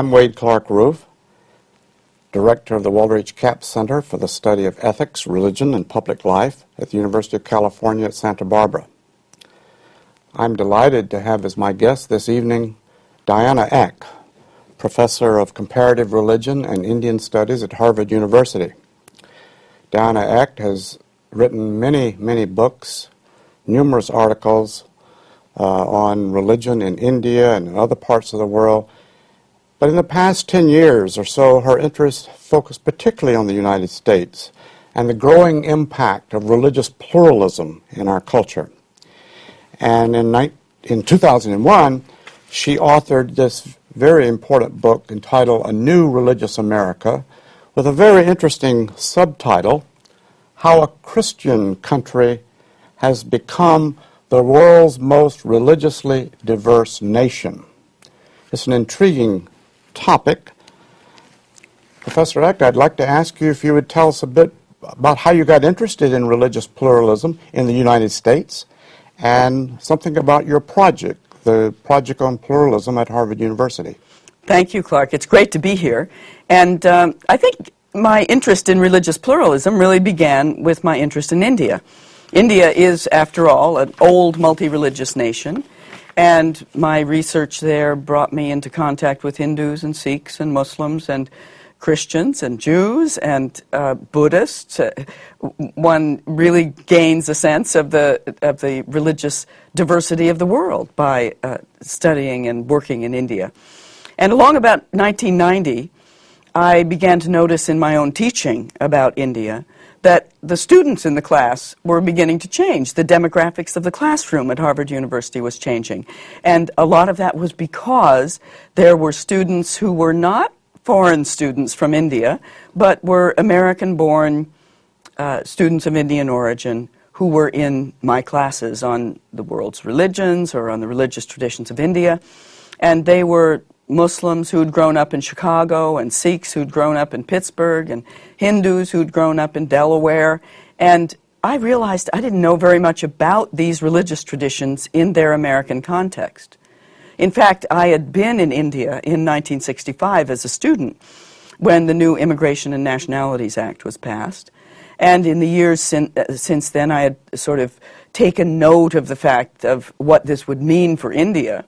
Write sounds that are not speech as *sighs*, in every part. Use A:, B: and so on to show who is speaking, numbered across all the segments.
A: I'm Wade Clark Roof, Director of the Walter H. Capps Center for the Study of Ethics, Religion, and Public Life at the University of California at Santa Barbara. I'm delighted to have as my guest this evening Diana Eck, Professor of Comparative Religion and Indian Studies at Harvard University. Diana Eck has written many, many books, numerous articles uh, on religion in India and in other parts of the world, but in the past 10 years or so, her interest focused particularly on the United States and the growing impact of religious pluralism in our culture. And in, in 2001, she authored this very important book entitled A New Religious America with a very interesting subtitle How a Christian Country Has Become the World's Most Religiously Diverse Nation. It's an intriguing topic. Professor Eck, I'd like to ask you if you would tell us a bit about how you got interested in religious pluralism in the United States and something about your project, the Project on Pluralism at Harvard University.
B: Thank you, Clark. It's great to be here. And um, I think my interest in religious pluralism really began with my interest in India. India is, after all, an old multi religious nation. And my research there brought me into contact with Hindus and Sikhs and Muslims and Christians and Jews and uh, Buddhists. Uh, one really gains a sense of the, of the religious diversity of the world by uh, studying and working in India. And along about 1990, I began to notice in my own teaching about India that the students in the class were beginning to change. The demographics of the classroom at Harvard University was changing. And a lot of that was because there were students who were not foreign students from India, but were American born uh, students of Indian origin who were in my classes on the world's religions or on the religious traditions of India. And they were Muslims who'd grown up in Chicago, and Sikhs who'd grown up in Pittsburgh, and Hindus who'd grown up in Delaware. And I realized I didn't know very much about these religious traditions in their American context. In fact, I had been in India in 1965 as a student when the new Immigration and Nationalities Act was passed. And in the years sin- uh, since then, I had sort of taken note of the fact of what this would mean for India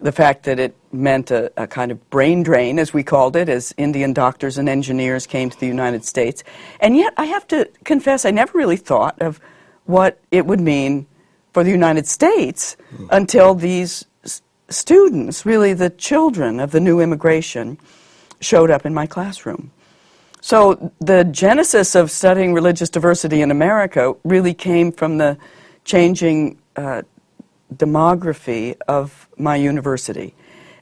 B: the fact that it meant a, a, kind of brain drain, as we called it, as Indian doctors and engineers came to the United States. And yet, I have to confess, I never really thought of what it would mean for the United States mm. until these s- students, really the children of the new immigration, showed up in my classroom. So, the genesis of studying religious diversity in America really came from the changing uh, demography of my university.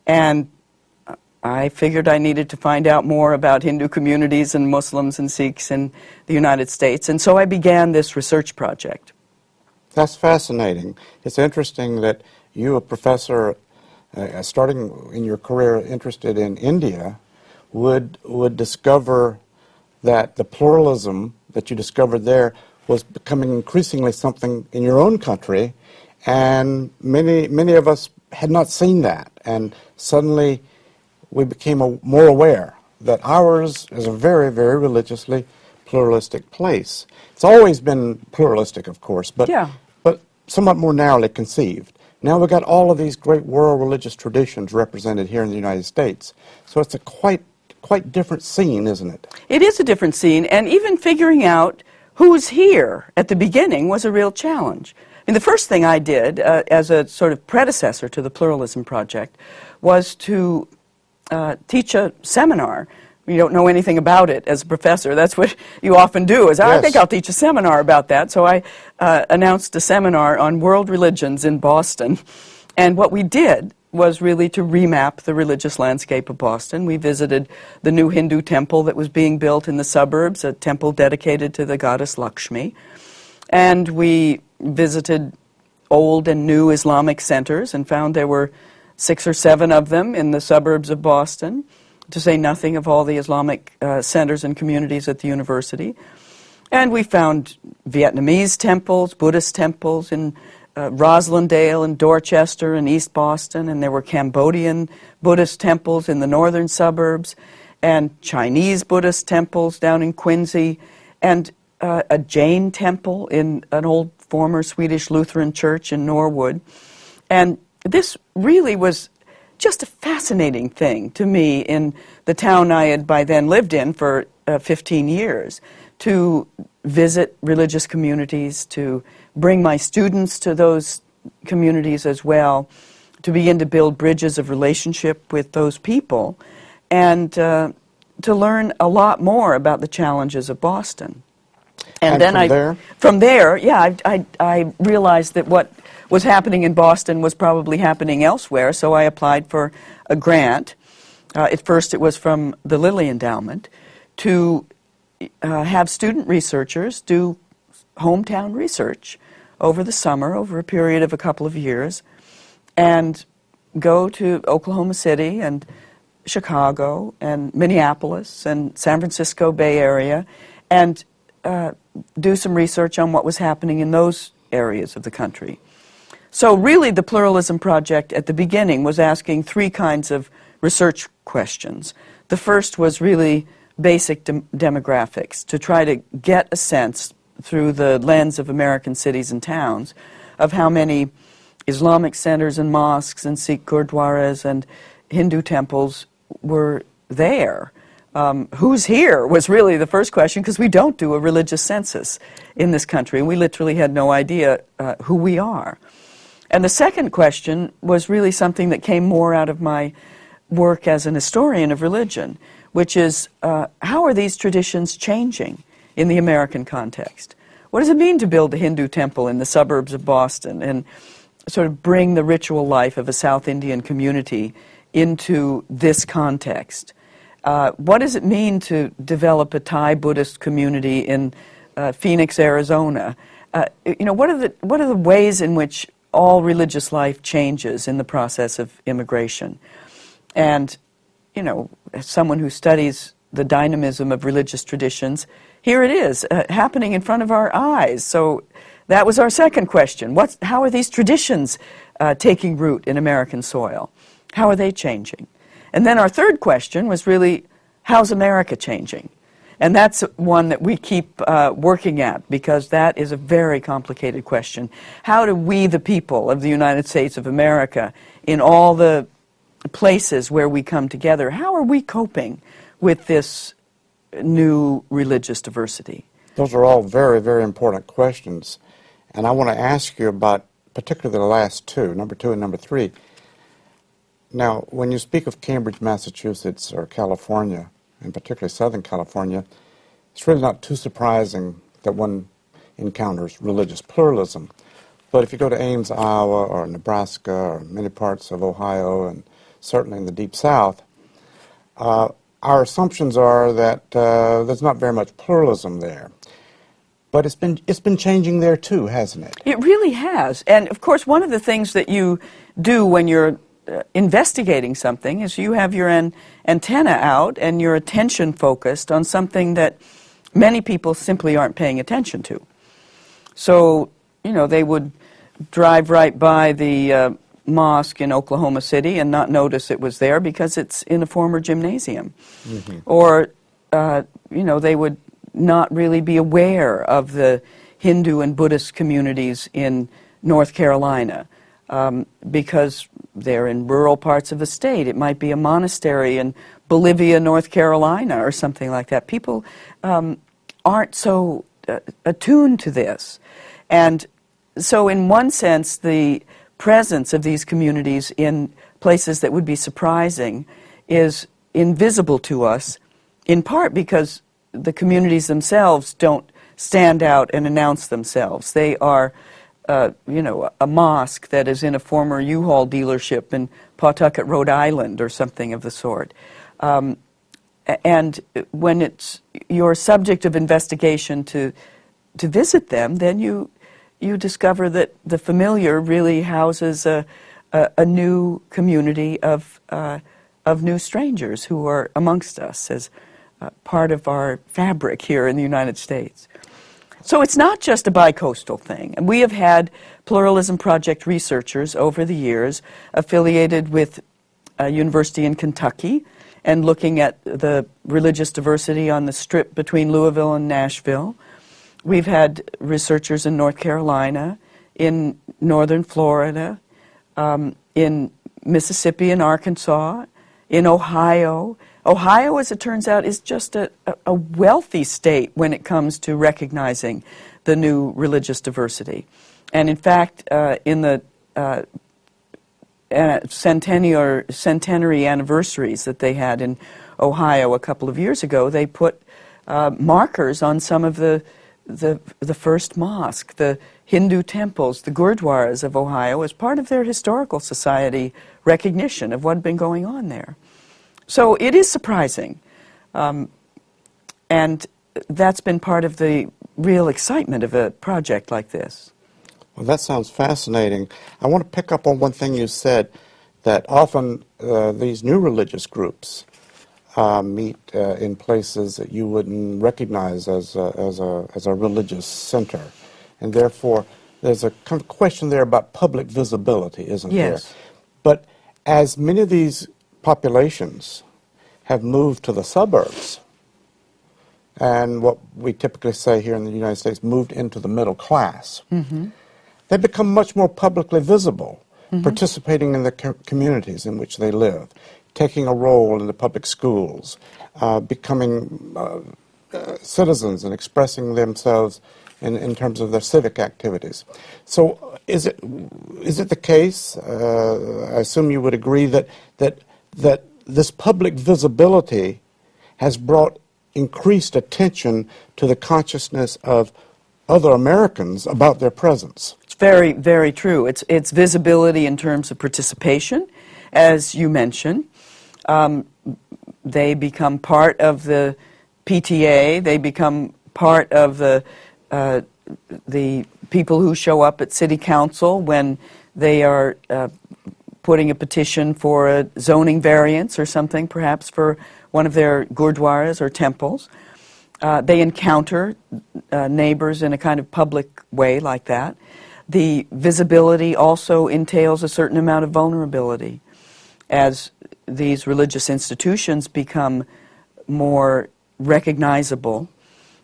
B: And I figured I needed to find out more about Hindu communities and Muslims and Sikhs in the United States. And so I began this research project.
A: That's fascinating. It's interesting that you, a professor, uh, starting in your career interested in India, would, would discover that the pluralism that you discovered there was becoming increasingly something in your own country and many, many of us had not seen that. And suddenly we became a, more aware that ours is a very, very religiously pluralistic place. It's always been pluralistic, of course, but,
B: yeah.
A: but somewhat more narrowly conceived. Now we've got all of these great world religious traditions represented here in the United States. So it's a quite, quite different scene, isn't it?
B: It is a different scene, and even figuring out who's here at the beginning was a real challenge. And the first thing I did uh, as a sort of predecessor to the Pluralism Project was to uh, teach a seminar. You don't know anything about it as a professor. That's what you often do. Is yes. I think I'll teach a seminar about that. So I uh, announced a seminar on world religions in Boston, and what we did was really to remap the religious landscape of Boston. We visited the new Hindu temple that was being built in the suburbs, a temple dedicated to the goddess Lakshmi. And we visited old and new Islamic centers and found there were six or seven of them in the suburbs of Boston, to say nothing of all the Islamic uh, centers and communities at the university. And we found Vietnamese temples, Buddhist temples in uh, Roslindale and Dorchester and East Boston, and there were Cambodian Buddhist temples in the northern suburbs, and Chinese Buddhist temples down in Quincy, and uh, a Jain temple in an old former Swedish Lutheran church in Norwood. And this really was just a fascinating thing to me in the town I had by then lived in for uh, 15 years to visit religious communities, to bring my students to those communities as well, to begin to build bridges of relationship with those people, and uh, to learn a lot more about the challenges of Boston.
A: And, and then from I, there?
B: from there, yeah, I, I, I realized that what was happening in Boston was probably happening elsewhere, so I applied for a grant. Uh, at first, it was from the Lilly Endowment to uh, have student researchers do hometown research over the summer, over a period of a couple of years, and go to Oklahoma City and Chicago and Minneapolis and San Francisco Bay Area and uh, do some research on what was happening in those areas of the country. So, really, the Pluralism Project at the beginning was asking three kinds of research questions. The first was really basic de- demographics, to try to get a sense through the lens of American cities and towns of how many Islamic centers and mosques and Sikh gurdwaras and Hindu temples were there. Um, who's here was really the first question because we don't do a religious census in this country, and we literally had no idea uh, who we are. And the second question was really something that came more out of my work as an historian of religion, which is uh, how are these traditions changing in the American context? What does it mean to build a Hindu temple in the suburbs of Boston and sort of bring the ritual life of a South Indian community into this context? Uh, what does it mean to develop a Thai Buddhist community in uh, Phoenix, Arizona? Uh, you know, what are the what are the ways in which all religious life changes in the process of immigration. And, you know, as someone who studies the dynamism of religious traditions, here it is, uh, happening in front of our eyes. So that was our second question. What's, how are these traditions uh, taking root in American soil? How are they changing? And then our third question was really, how's America changing? And that's one that we keep uh, working at because that is a very complicated question. How do we, the people of the United States of America, in all the places where we come together, how are we coping with this new religious diversity?
A: Those are all very, very important questions. And I want to ask you about particularly the last two, number two and number three. Now, when you speak of Cambridge, Massachusetts, or California, and particularly Southern California, it's really not too surprising that one encounters religious pluralism. But if you go to Ames, Iowa, or Nebraska, or many parts of Ohio, and certainly in the Deep South, uh, our assumptions are that uh, there's not very much pluralism there. But it's been, it's been changing there too, hasn't it?
B: It really has. And of course, one of the things that you do when you're investigating something is you have your an- antenna out and your attention focused on something that many people simply aren't paying attention to. So, you know, they would drive right by the uh, mosque in Oklahoma City and not notice it was there because it's in a former gymnasium. Mm-hmm. Or, uh, you know, they would not really be aware of the Hindu and Buddhist communities in North Carolina um, because they're in rural parts of the state. It might be a monastery in Bolivia, North Carolina, or something like that. People um, aren't so uh, attuned to this. And so, in one sense, the presence of these communities in places that would be surprising is invisible to us, in part because the communities themselves don't stand out and announce themselves. They are uh, you know, a mosque that is in a former U-Haul dealership in Pawtucket, Rhode Island, or something of the sort. Um, and when it's your subject of investigation to to visit them, then you you discover that the familiar really houses a a, a new community of uh, of new strangers who are amongst us as uh, part of our fabric here in the United States. So it's not just a bicoastal thing. And we have had Pluralism Project researchers over the years affiliated with a university in Kentucky and looking at the religious diversity on the strip between Louisville and Nashville. We've had researchers in North Carolina, in northern Florida, um, in Mississippi and Arkansas, in Ohio. Ohio, as it turns out, is just a, a wealthy state when it comes to recognizing the new religious diversity. And in fact, uh, in the uh, centenary, centenary anniversaries that they had in Ohio a couple of years ago, they put uh, markers on some of the, the, the first mosque, the Hindu temples, the gurdwaras of Ohio, as part of their historical society recognition of what had been going on there. So it is surprising. Um, and that's been part of the real excitement of a project like this.
A: Well, that sounds fascinating. I want to pick up on one thing you said that often uh, these new religious groups uh, meet uh, in places that you wouldn't recognize as a, as, a, as a religious center. And therefore, there's a kind of question there about public visibility, isn't
B: yes.
A: there? But as many of these populations have moved to the suburbs, and what we typically say here in the United States, moved into the middle class. Mm-hmm they become much more publicly visible, mm-hmm. participating in the co- communities in which they live, taking a role in the public schools, uh, becoming uh, uh, citizens and expressing themselves in, in terms of their civic activities. So, is it is it the case? Uh, I assume you would agree that that that this public visibility has brought increased attention to the consciousness of other Americans about their presence.
B: It's very, very true. It's, it's visibility in terms of participation, as you mentioned. Um, they become part of the PTA. They become part of the uh, the people who show up at city council when they are uh, putting a petition for a zoning variance or something, perhaps for one of their gurdwaras or temples. Uh, they encounter uh, neighbors in a kind of public way like that. The visibility also entails a certain amount of vulnerability. As these religious institutions become more recognizable,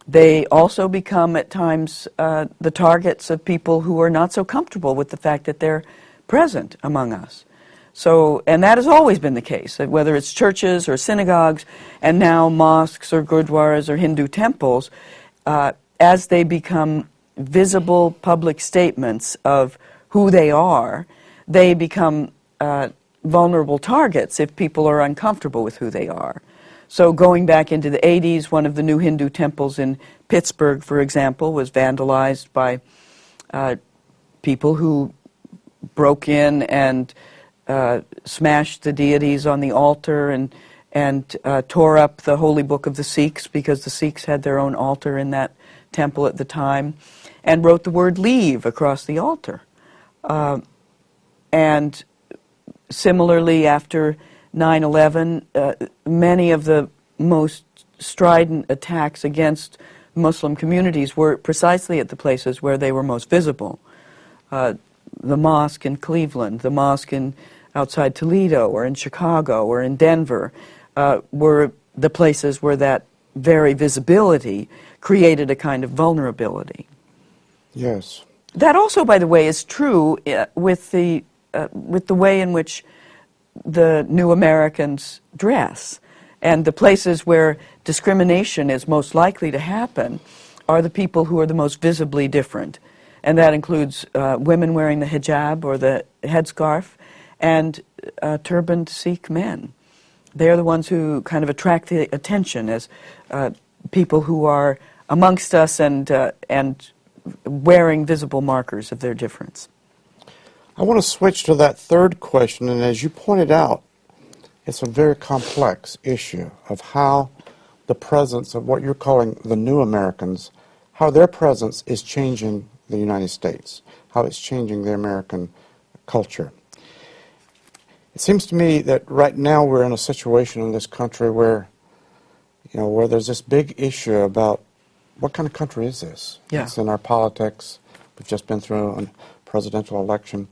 B: they also become at times uh, the targets of people who are not so comfortable with the fact that they're present among us. So, and that has always been the case, whether it's churches or synagogues, and now mosques or gurdwaras or Hindu temples, uh, as they become visible public statements of who they are, they become uh, vulnerable targets if people are uncomfortable with who they are. So, going back into the 80s, one of the new Hindu temples in Pittsburgh, for example, was vandalized by uh, people who broke in and uh, smashed the deities on the altar and, and uh, tore up the holy book of the Sikhs because the Sikhs had their own altar in that temple at the time and wrote the word leave across the altar. Uh, and similarly, after 9 11, uh, many of the most strident attacks against Muslim communities were precisely at the places where they were most visible. Uh, the mosque in Cleveland, the mosque in, outside Toledo, or in Chicago, or in Denver, uh, were the places where that very visibility created a kind of vulnerability.
A: Yes.
B: That also, by the way, is true uh, with the uh, with the way in which the new Americans dress, and the places where discrimination is most likely to happen are the people who are the most visibly different, and that includes uh, women wearing the hijab or the headscarf, and uh, turbaned Sikh men. They're the ones who kind of attract the attention as uh, people who are amongst us and uh, and wearing visible markers of their difference.
A: I want to switch to that third question, and as you pointed out, it's a very complex issue of how the presence of what you're calling the new Americans, how their presence is changing the United States, how it's changing the American culture. It seems to me that right now we're in a situation in this country where, you know, where there's this big issue about what kind of country is this?
B: Yeah.
A: It's in our politics. We've just been through a presidential election.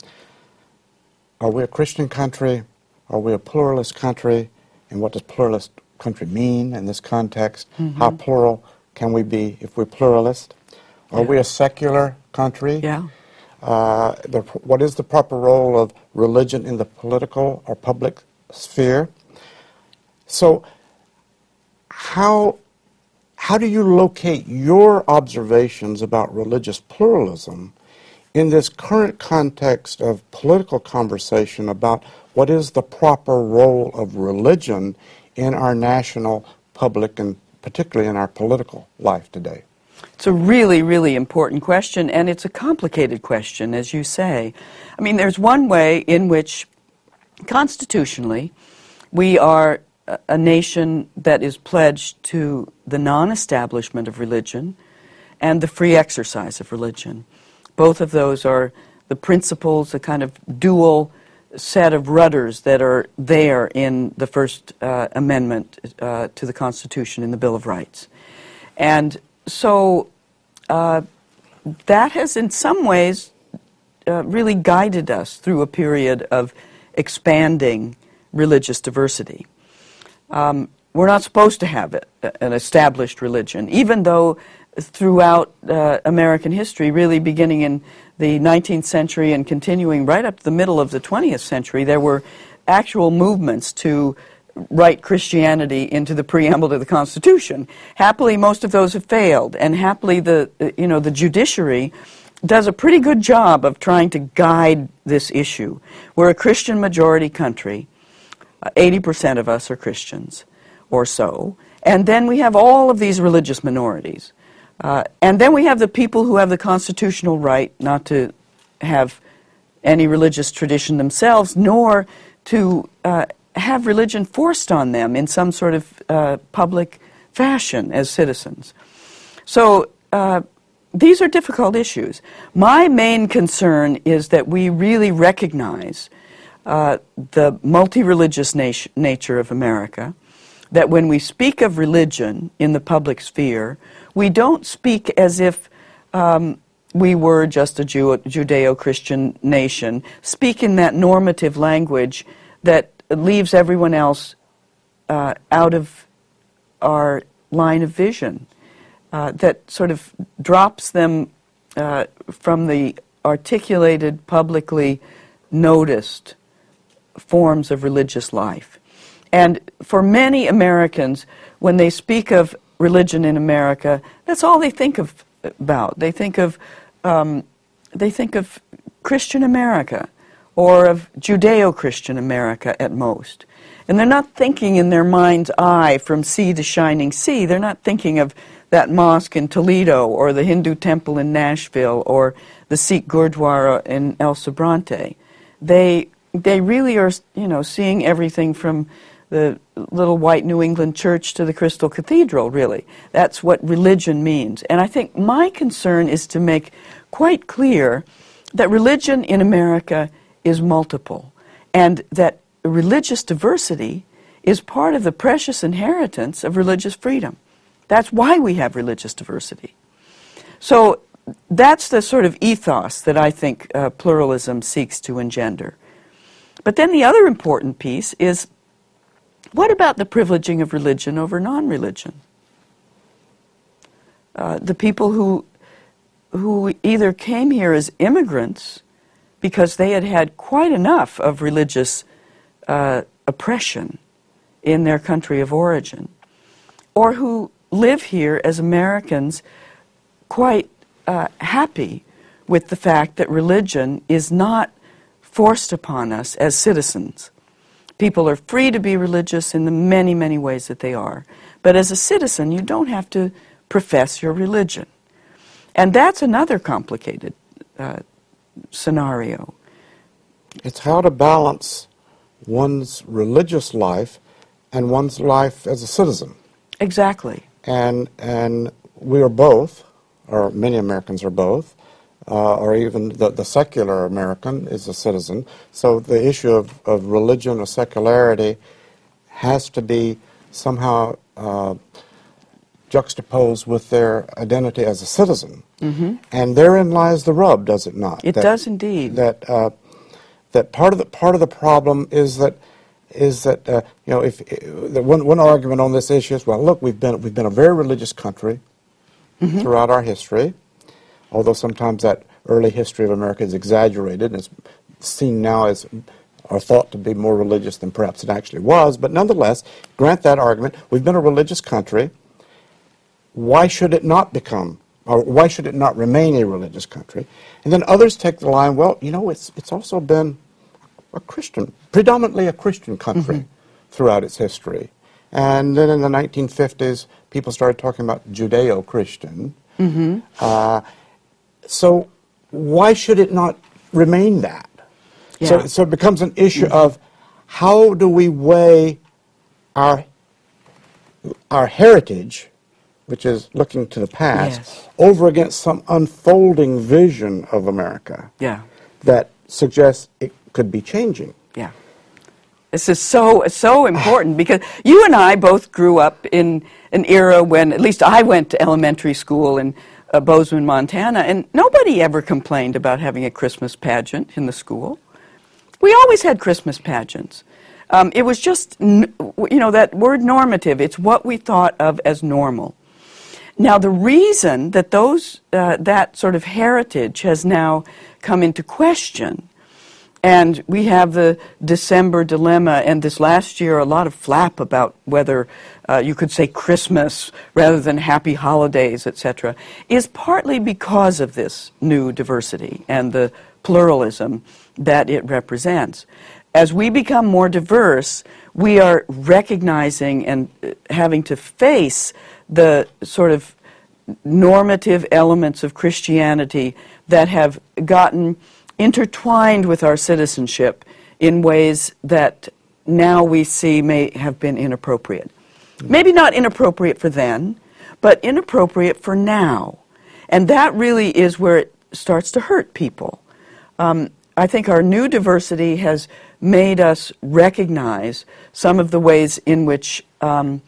A: Are we a Christian country? Are we a pluralist country? And what does pluralist country mean in this context?
B: Mm-hmm.
A: How plural can we be if we're pluralist? Are we a secular country?
B: Yeah.
A: Uh, the, what is the proper role of religion in the political or public sphere? So, how, how do you locate your observations about religious pluralism in this current context of political conversation about what is the proper role of religion in our national, public, and particularly in our political life today?
B: It's a really, really important question, and it's a complicated question, as you say. I mean, there's one way in which, constitutionally, we are a nation that is pledged to the non establishment of religion and the free exercise of religion. Both of those are the principles, a kind of dual set of rudders that are there in the First uh, Amendment uh, to the Constitution in the Bill of Rights. And so uh, that has, in some ways, uh, really guided us through a period of expanding religious diversity. Um, we're not supposed to have it, an established religion, even though throughout uh, American history, really beginning in the 19th century and continuing right up to the middle of the 20th century, there were actual movements to write Christianity into the preamble to the Constitution. Happily, most of those have failed, and happily, the you know the judiciary does a pretty good job of trying to guide this issue. We're a Christian majority country. Uh, 80% of us are Christians, or so. And then we have all of these religious minorities. Uh, and then we have the people who have the constitutional right not to have any religious tradition themselves, nor to uh, have religion forced on them in some sort of uh, public fashion as citizens. So uh, these are difficult issues. My main concern is that we really recognize uh, the multi religious nat- nature of America, that when we speak of religion in the public sphere, we don't speak as if um, we were just a Judeo Christian nation, speak in that normative language that leaves everyone else uh, out of our line of vision, uh, that sort of drops them uh, from the articulated, publicly noticed forms of religious life. And for many Americans, when they speak of religion in America, that's all they think of about. They think of um, they think of Christian America or of Judeo-Christian America at most. And they're not thinking in their mind's eye from sea to shining sea. They're not thinking of that mosque in Toledo or the Hindu temple in Nashville or the Sikh Gurdwara in El Sobrante. They they really are, you know, seeing everything from the little white New England church to the Crystal Cathedral, really. That's what religion means. And I think my concern is to make quite clear that religion in America is multiple and that religious diversity is part of the precious inheritance of religious freedom. That's why we have religious diversity. So that's the sort of ethos that I think uh, pluralism seeks to engender. But then the other important piece is what about the privileging of religion over non religion? Uh, the people who, who either came here as immigrants because they had had quite enough of religious uh, oppression in their country of origin, or who live here as Americans quite uh, happy with the fact that religion is not forced upon us as citizens. People are free to be religious in the many, many ways that they are. But as a citizen, you don't have to profess your religion. And that's another complicated uh, scenario.
A: It's how to balance one's religious life and one's life as a citizen.
B: Exactly.
A: And, and we are both, or many Americans are both, uh, or even the, the secular American is a citizen. So the issue of, of religion or secularity has to be somehow uh, juxtaposed with their identity as a citizen. Mm-hmm. And therein lies the rub, does it not?
B: It
A: that,
B: does indeed.
A: That uh, that part of the part of the problem is that is that uh, you know if uh, one one argument on this issue is well look we've been we've been a very religious country mm-hmm. throughout our history, although sometimes that early history of America is exaggerated and is seen now as or thought to be more religious than perhaps it actually was. But nonetheless, grant that argument. We've been a religious country. Why should it not become, or why should it not remain a religious country? And then others take the line, well, you know, it's, it's also been a Christian, predominantly a Christian country mm-hmm. throughout its history. And then in the 1950s, people started talking about Judeo Christian. Mm-hmm. Uh, so why should it not remain that? Yeah. So, so it becomes an issue mm-hmm. of how do we weigh our, our heritage, which is looking to the past, yes. over against some unfolding vision of America
B: yeah.
A: that suggests it could be changing.
B: Yeah. This is so so important *sighs* because you and I both grew up in an era when at least I went to elementary school in uh, Bozeman, Montana, and nobody ever complained about having a Christmas pageant in the school. We always had Christmas pageants. Um, it was just, you know, that word normative, it's what we thought of as normal. Now, the reason that those, uh, that sort of heritage has now come into question, and we have the December dilemma, and this last year, a lot of flap about whether uh, you could say Christmas rather than happy holidays, etc., is partly because of this new diversity and the pluralism that it represents. As we become more diverse, we are recognizing and uh, having to face the sort of normative elements of Christianity that have gotten intertwined with our citizenship in ways that now we see may have been inappropriate. Maybe not inappropriate for then, but inappropriate for now. And that really is where it starts to hurt people. Um, I think our new diversity has made us recognize some of the ways in which, um,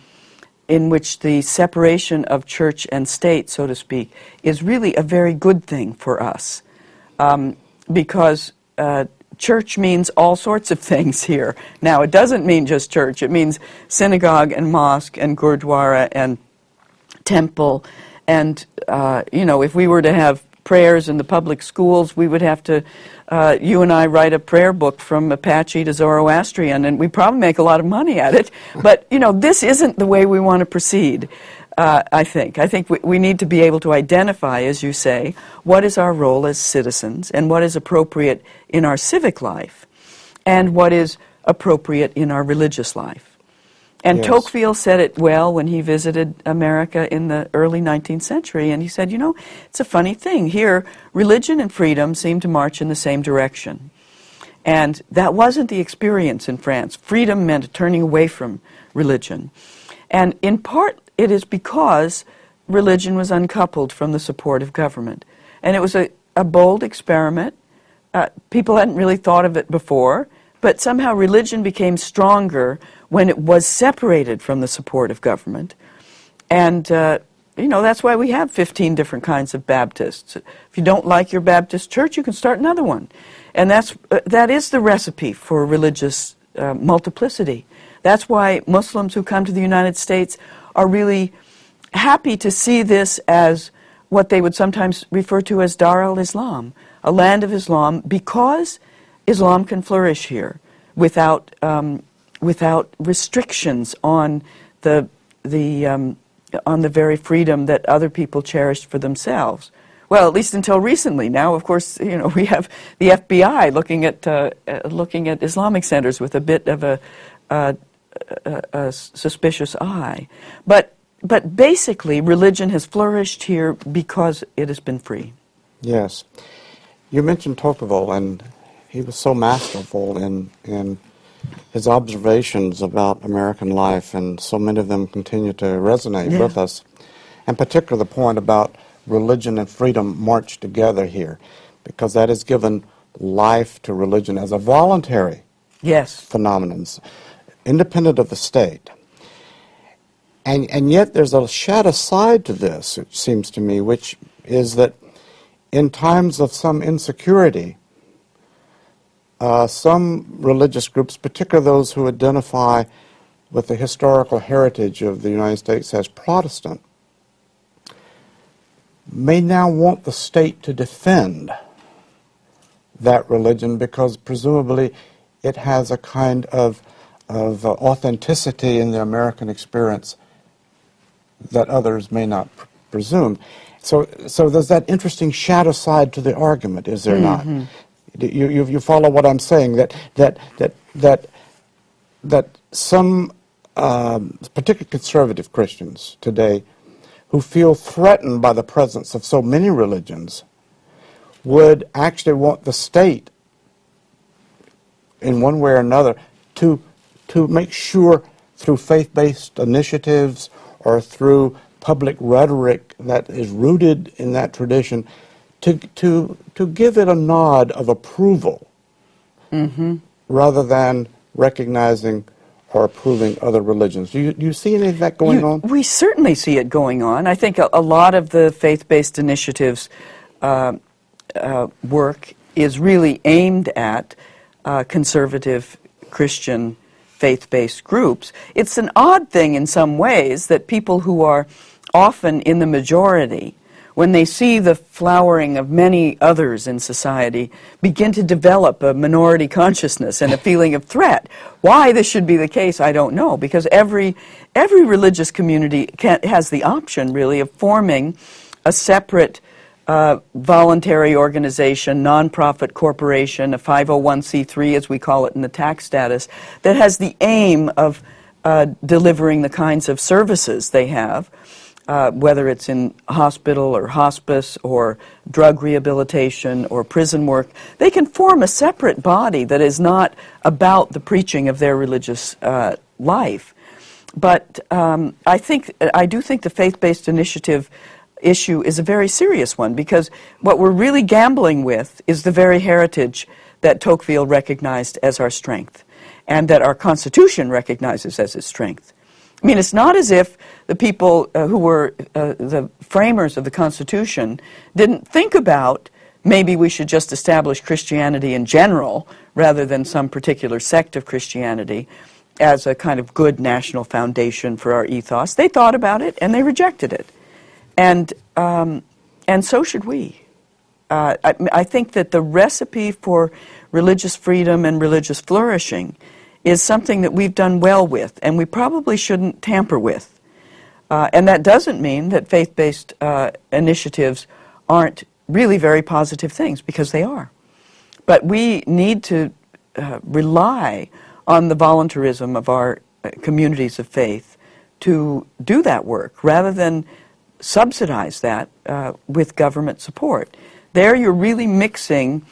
B: in which the separation of church and state, so to speak, is really a very good thing for us. Um, because uh, church means all sorts of *laughs* things here. Now, it doesn't mean just church, it means synagogue and mosque and gurdwara and temple. And, uh, you know, if we were to have prayers in the public schools, we would have to, uh, you and I write a prayer book from Apache to Zoroastrian, and we probably make a lot of money at it. But, you know, this isn't the way we want to proceed, uh, I think. I think we, we need to be able to identify, as you say, what is our role as citizens and what is appropriate in our civic life and what is appropriate in our religious life. And yes. Tocqueville said it well when he visited America in the early 19th century. And he said, you know, it's a funny thing. Here, religion and freedom seem to march in the same direction. And that wasn't the experience in France. Freedom meant turning away from religion. And in part, it is because religion was uncoupled from the support of government. And it was a, a bold experiment. Uh, people hadn't really thought of it before, but somehow religion became stronger when it was separated from the support of government. And, uh, you know, that's why we have 15 different kinds of Baptists. If you don't like your Baptist church, you can start another one. And that's, uh, that is the recipe for religious uh, multiplicity. That's why Muslims who come to the United States are really happy to see this as what they would sometimes refer to as Dar al Islam, a land of Islam, because Islam can flourish here without um, without restrictions on the, the, um, on the very freedom that other people cherished for themselves. Well, at least until recently. Now, of course, you know *laughs* we have the FBI looking at uh, uh, looking at Islamic centers with a bit of a, a, a suspicious eye. But but basically, religion has flourished here because it has been free.
A: Yes, you mentioned Tocqueville, and he was so masterful in in his observations about American life, and so many of them continue to resonate yeah. with us. And particularly the point about religion and freedom march together here, because that has given life to religion as a voluntary
B: yes.
A: phenomenon, independent of the state. And, and yet there's a shadow side to this, it seems to me, which is that in times of some insecurity, uh, some religious groups, particularly those who identify with the historical heritage of the United States as Protestant, may now want the state to defend that religion because presumably it has a kind of, of authenticity in the American experience that others may not pr- presume. So, so there's that interesting shadow side to the argument, is there mm-hmm. not? You, you, you, follow what I'm saying? That, that, that, that, that some, um, conservative Christians today, who feel threatened by the presence of so many religions, would actually want the state, in one way or another, to, to make sure through faith based initiatives or through public rhetoric that is rooted in that tradition to, to, to give it a nod of approval mm-hmm. rather than recognizing or approving other religions. Do you, do you see any of that going
B: you,
A: on?
B: We certainly see it going on. I think a, a lot of the faith based initiatives uh, uh, work is really aimed at uh, conservative Christian faith based groups. It's an odd thing in some ways that people who are often in the majority, when they see the flowering of many others in society, begin to develop a minority consciousness and a feeling of threat. Why this should be the case, I don't know, because every, every religious community can, has the option, really, of forming a separate uh, voluntary organization, nonprofit corporation, a 501c3 as we call it in the tax status, that has the aim of uh, delivering the kinds of services they have, uh, whether it's in hospital or hospice or drug rehabilitation or prison work. They can form a separate body that is not about the preaching of their religious uh, life. But um, I think I do think the faith-based initiative issue is a very serious one because what we're really gambling with is the very heritage that Tocqueville recognized as our strength and that our Constitution recognizes as its strength. I mean, it's not as if the people uh, who were uh, the framers of the Constitution didn't think about maybe we should just establish Christianity in general rather than some particular sect of Christianity as a kind of good national foundation for our ethos. They thought about it and they rejected it. And, um, and so should we. Uh, I, I, think that the recipe for religious freedom and religious flourishing is something that we've done well with, and we probably shouldn't tamper with. Uh, and that doesn't mean that faith based uh, initiatives aren't really very positive things, because they are. But we need to uh, rely on the voluntarism of our uh, communities of faith to do that work rather than subsidize that uh, with government support. There you're really mixing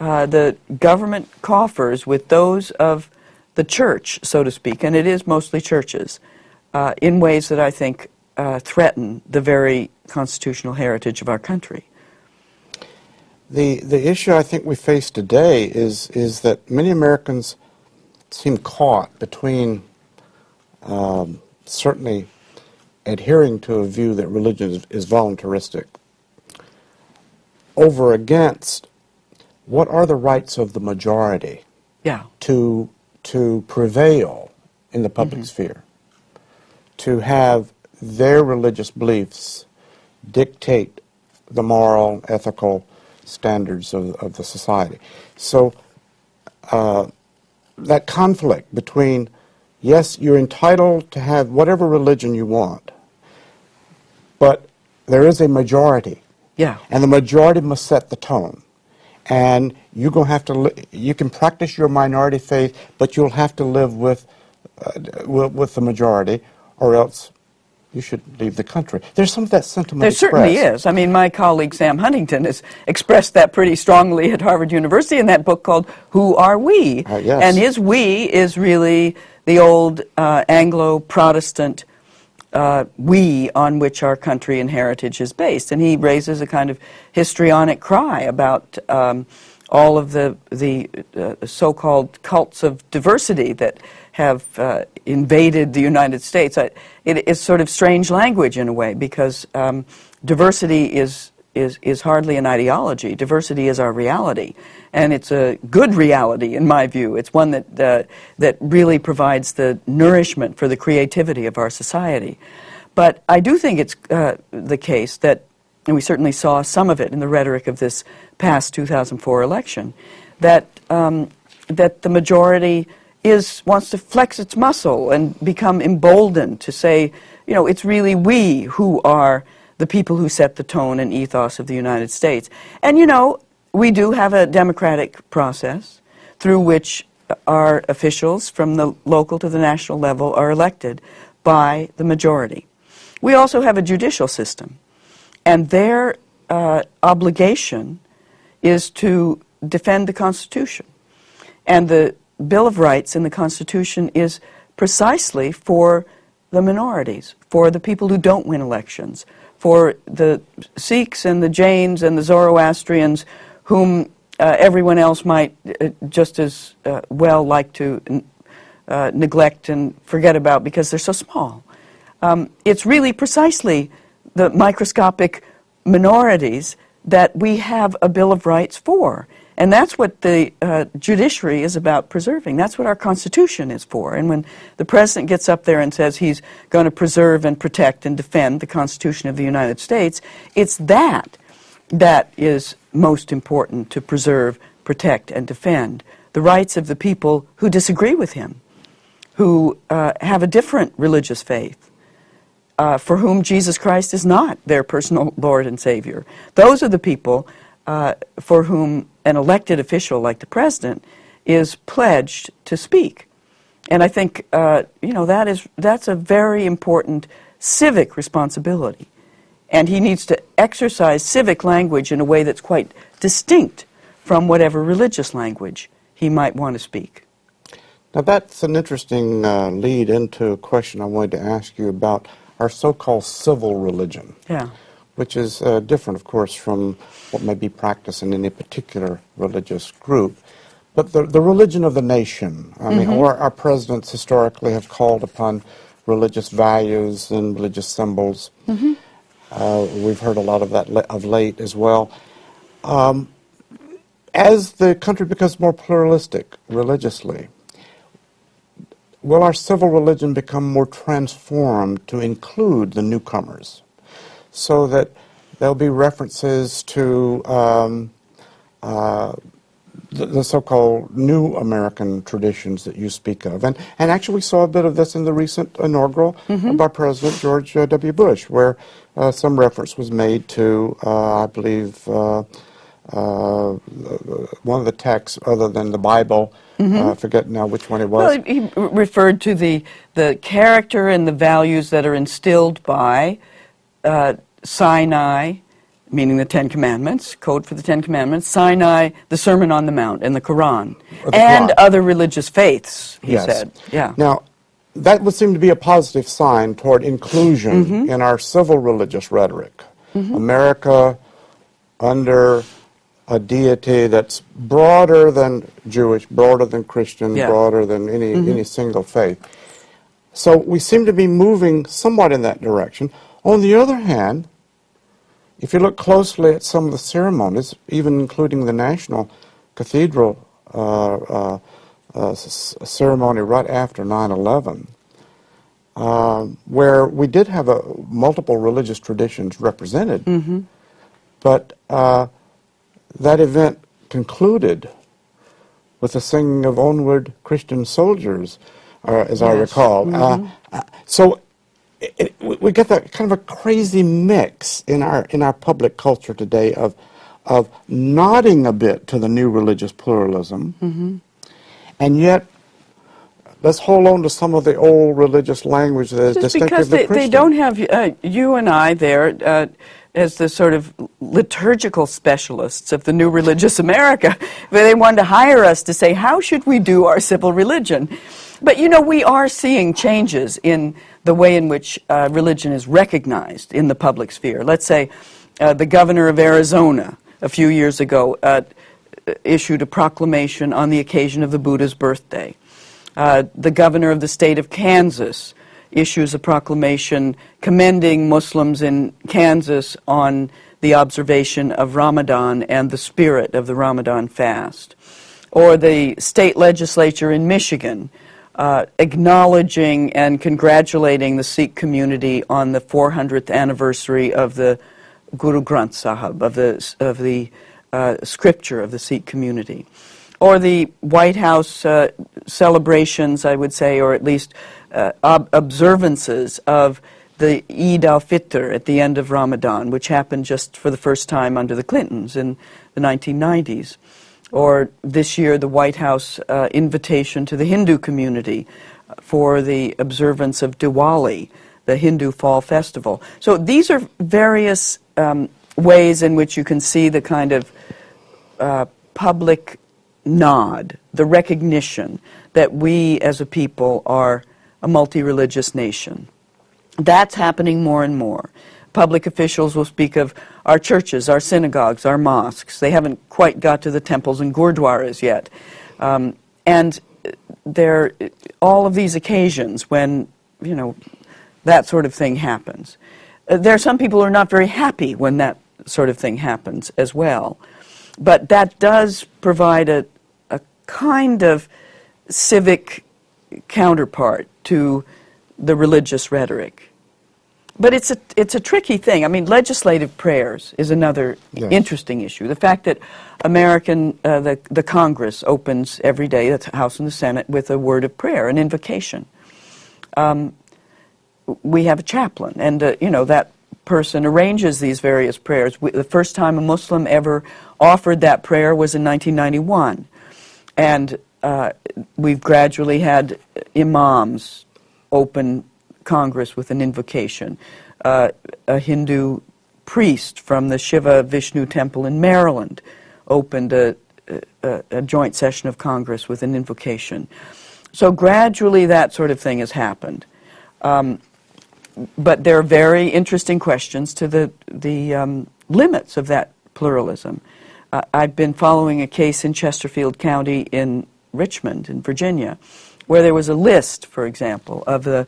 B: uh, the government coffers with those of the church, so to speak, and it is mostly churches, uh, in ways that I think uh, threaten the very constitutional heritage of our country.
A: The, the issue I think we face today is, is that many Americans seem caught between um, certainly adhering to a view that religion is, is voluntaristic over against what are the rights of the majority
B: yeah.
A: to, to prevail in the public mm-hmm. sphere, to have their religious beliefs dictate the moral, ethical standards of, of the society. So uh, that conflict between, yes, you're entitled to have whatever religion you want, but there is a majority.
B: Yeah.
A: And the majority must set the tone. And you're going to have to, li- you can practice your minority faith, but you'll have to live with, uh, with the majority, or else you should leave the country. There's some of that sentiment.
B: There
A: expressed.
B: certainly is. I mean, my colleague Sam Huntington has expressed that pretty strongly at Harvard University in that book called Who Are We?
A: Uh, yes.
B: And his we is really the old uh, Anglo Protestant uh, we on which our country and heritage is based. And he raises a kind of histrionic cry about um, all of the, the uh, so called cults of diversity that have uh, invaded the United States. I, it is sort of strange language in a way because um, diversity is, is, is hardly an ideology. Diversity is our reality. And it's a good reality, in my view. It's one that, uh, that really provides the nourishment for the creativity of our society. But I do think it's uh, the case that, and we certainly saw some of it in the rhetoric of this past 2004 election, that, um, that the majority is, wants to flex its muscle and become emboldened to say, you know, it's really we who are the people who set the tone and ethos of the United States. And, you know, we do have a democratic process through which our officials from the local to the national level are elected by the majority. We also have a judicial system, and their uh, obligation is to defend the Constitution. And the Bill of Rights in the Constitution is precisely for the minorities, for the people who don't win elections, for the Sikhs and the Jains and the Zoroastrians whom uh, everyone else might uh, just as uh, well like to uh, neglect and forget about because they're so small. Um, it's really precisely the microscopic minorities that we have a Bill of Rights for. And that's what the uh, judiciary is about preserving. That's what our Constitution is for. And when the President gets up there and says he's going to preserve and protect and defend the Constitution of the United States, it's that that is most important to preserve, protect, and defend. The rights of the people who disagree with him, who uh, have a different religious faith, uh, for whom Jesus Christ is not their personal Lord and Savior. Those are the people uh, for whom an elected official like the president is pledged to speak. And I think uh, you know that is that's a very important civic responsibility, and he needs to exercise civic language in a way that's quite distinct from whatever religious language he might want to speak.
A: Now that's an interesting uh, lead into a question I wanted to ask you about our so-called civil religion.
B: Yeah
A: which is uh, different, of course, from what may be practiced in any particular religious group. But the, the religion of the nation, I mean, mm-hmm. our presidents historically have called upon religious values and religious symbols. Mm-hmm. Uh, we've heard a lot of that le- of late as well. Um, as the country becomes more pluralistic religiously, will our civil religion become more transformed to include the newcomers? so that there'll be references to um, uh, the, the, so-called new American traditions that you speak of. And, and actually we saw a bit of this in the recent inaugural mm-hmm. by President George uh, W. Bush, where uh, some reference was made to, uh, I believe, uh, uh, one of the texts other than the Bible. Mm-hmm. I forget now which one it was.
B: Well, he referred to the, the character and the values that are instilled by uh, Sinai, meaning the Ten Commandments, code for the Ten Commandments, Sinai, the Sermon on the Mount, and the Quran, the and Quran. other religious faiths, he
A: yes.
B: said. Yeah.
A: Now, that would seem to be a positive sign toward inclusion mm-hmm. in our civil religious rhetoric. Mm-hmm. America under a deity that's broader than Jewish, broader than Christian, yeah. broader than any, mm-hmm. any single faith. So we seem to be moving somewhat in that direction. On the other hand, if you look closely at some of the ceremonies, even including the National Cathedral uh, uh, uh, ceremony right after 9 11, uh, where we did have a, multiple religious traditions represented, mm-hmm. but uh, that event concluded with the singing of Onward Christian Soldiers, uh, as yes. I recall. Mm-hmm. so it, we get that kind of a crazy mix in our in our public culture today of of nodding a bit to the new religious pluralism, mm-hmm. and yet let's hold on to some of the old religious language that is
B: Just
A: distinctive
B: because
A: they,
B: they, don't have uh, you and I there uh, as the sort of liturgical specialists of the new religious America. They wanted to hire us to say, how should we do our civil religion? But you know, we are seeing changes in the way in which uh, religion is recognized in the public sphere. Let's say uh, the governor of Arizona a few years ago uh, issued a proclamation on the occasion of the Buddha's birthday. Uh, the governor of the state of Kansas issues a proclamation commending Muslims in Kansas on the observation of Ramadan and the spirit of the Ramadan fast. Or the state legislature in Michigan uh, acknowledging and congratulating the Sikh community on the 400th anniversary of the Guru Granth Sahib, of the, of the uh, scripture of the Sikh community. Or the White House uh, celebrations, I would say, or at least uh, ob- observances of the Eid al Fitr at the end of Ramadan, which happened just for the first time under the Clintons in the 1990s. Or this year, the White House uh, invitation to the Hindu community for the observance of Diwali, the Hindu fall festival. So these are various um, ways in which you can see the kind of uh, public nod, the recognition that we as a people are a multi religious nation. That's happening more and more. Public officials will speak of our churches, our synagogues, our mosques. They haven't quite got to the temples and gurdwaras yet. Um, and there, all of these occasions when, you know, that sort of thing happens. Uh, there are some people who are not very happy when that sort of thing happens as well. But that does provide a, a kind of civic counterpart to the religious rhetoric. But it's a, it's a tricky thing. I mean, legislative prayers is another yes. interesting issue. The fact that American, uh, the, the Congress opens every day, the House and the Senate, with a word of prayer, an invocation. Um, we have a chaplain, and, uh, you know, that person arranges these various prayers. We, the first time a Muslim ever offered that prayer was in 1991. And uh, we've gradually had imams open Congress with an invocation. Uh, a Hindu priest from the Shiva Vishnu temple in Maryland opened a, a, a, joint session of Congress with an invocation. So gradually that sort of thing has happened. Um, but there are very interesting questions to the, the um, limits of that pluralism. Uh, I've been following a case in Chesterfield County in Richmond, in Virginia, where there was a list, for example, of the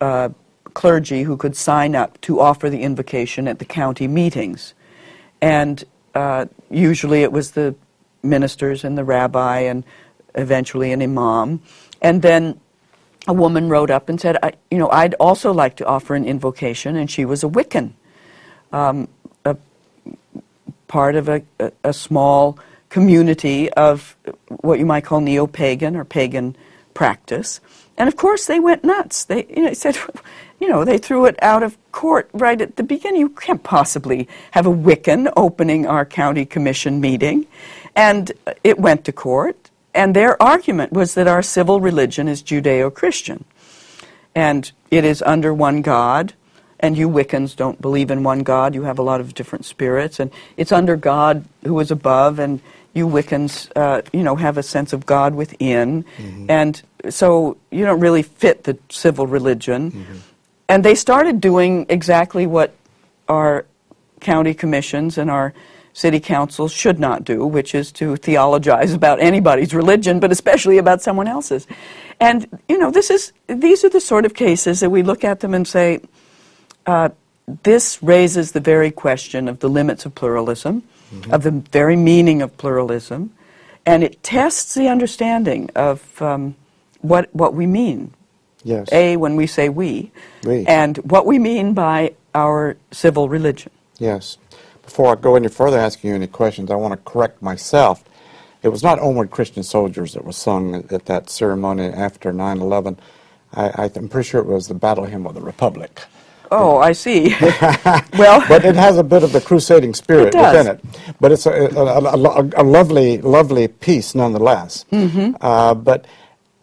B: uh, clergy who could sign up to offer the invocation at the county meetings. And uh, usually it was the ministers and the rabbi and eventually an imam. And then a woman wrote up and said, I, you know, I'd also like to offer an invocation, and she was a Wiccan, um, a part of a, a, a small community of what you might call neo-pagan or pagan practice. And of course, they went nuts. They you know, said, *laughs* you know, they threw it out of court right at the beginning. You can't possibly have a Wiccan opening our county commission meeting. And it went to court. And their argument was that our civil religion is Judeo Christian. And it is under one God. And you Wiccans don't believe in one God. You have a lot of different spirits. And it's under God who is above. And you Wiccans, uh, you know, have a sense of God within, mm-hmm. and so you don't really fit the civil religion. Mm-hmm. And they started doing exactly what our county commissions and our city councils should not do, which is to theologize about anybody's religion, but especially about someone else's. And you know, this is these are the sort of cases that we look at them and say, uh, this raises the very question of the limits of pluralism mm-hmm. of the very meaning of pluralism, and it tests the understanding of um, what, what we mean.
A: Yes.
B: A, when we say we,
A: we,
B: and what we mean by our civil religion.
A: Yes. Before I go any further asking you any questions, I want to correct myself. It was not Onward Christian Soldiers that was sung at that ceremony after 9 11. I, am pretty sure it was the Battle Hymn of the Republic.
B: Oh, I see. *laughs* *laughs* well, *laughs*
A: but it has a bit of the crusading spirit
B: it
A: within it. But it's a, a, a, a lovely, lovely piece nonetheless.
B: Mm-hmm.
A: Uh, but.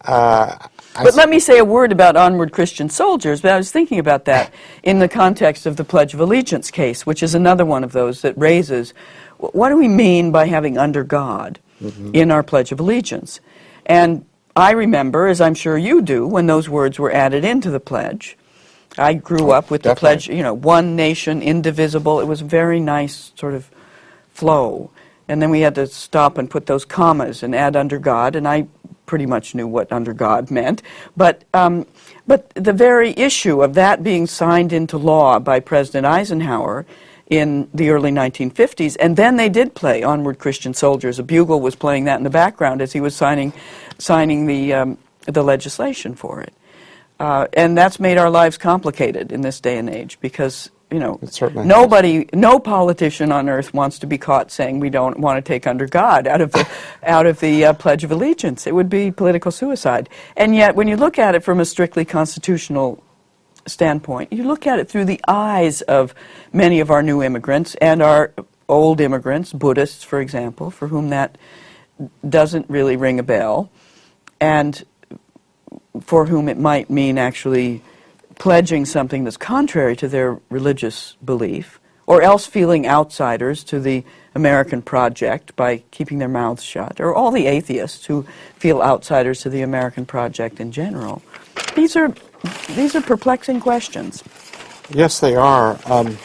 A: Uh,
B: but let me say a word about Onward Christian Soldiers. But I was thinking about that in the context of the Pledge of Allegiance case, which is another one of those that raises what do we mean by having under God mm-hmm. in our Pledge of Allegiance? And I remember, as I'm sure you do, when those words were added into the pledge, I grew up with
A: Definitely.
B: the pledge, you know, one nation, indivisible. It was a very nice sort of flow. And then we had to stop and put those commas and add under God, and I pretty much knew what under God meant. But, um, but the very issue of that being signed into law by President Eisenhower in the early 1950s, and then they did play Onward Christian Soldiers. A bugle was playing that in the background as he was signing, signing the, um, the legislation for it. Uh, and that's made our lives complicated in this day and age because you know, nobody, has. no politician on earth wants to be caught saying we don't want to take under God out of the, *laughs* out of the uh, Pledge of Allegiance. It would be political suicide. And yet, when you look at it from a strictly constitutional standpoint, you look at it through the eyes of many of our new immigrants and our old immigrants, Buddhists, for example, for whom that doesn't really ring a bell, and for whom it might mean actually pledging something that's contrary to their religious belief, or else feeling outsiders to the American project by keeping their mouths shut, or all the atheists who feel outsiders to the American project in general. These are, these are perplexing questions.
A: Yes, they are. Um,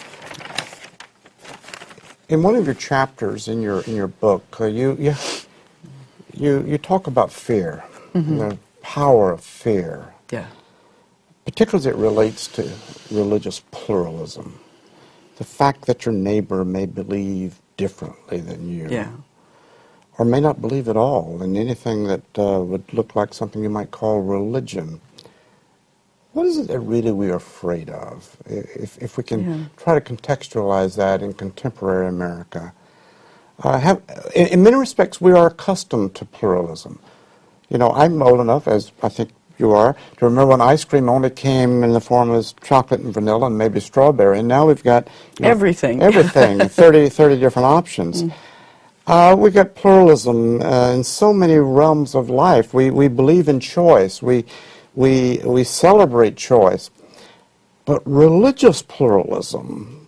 A: in one of your chapters in your in your book, uh, you, you you you talk about fear, mm-hmm. the power of fear.
B: Yeah
A: particularly as it relates to religious pluralism. The fact that your neighbor may believe differently than you.
B: Yeah.
A: Or may not believe at all in anything that uh, would look like something you might call religion. What is it that really we are afraid of? If, if we can yeah. try to contextualize that in contemporary America. Uh, have, in, in many respects, we are accustomed to pluralism. You know, I'm old enough, as I think you are to remember when ice cream only came in the form of chocolate and vanilla and maybe strawberry, and now we've got
B: you know, everything, *laughs*
A: everything, 30, 30 different options. Mm. Uh, we've got pluralism uh, in so many realms of life. We, we believe in choice. We, we, we celebrate choice. But religious pluralism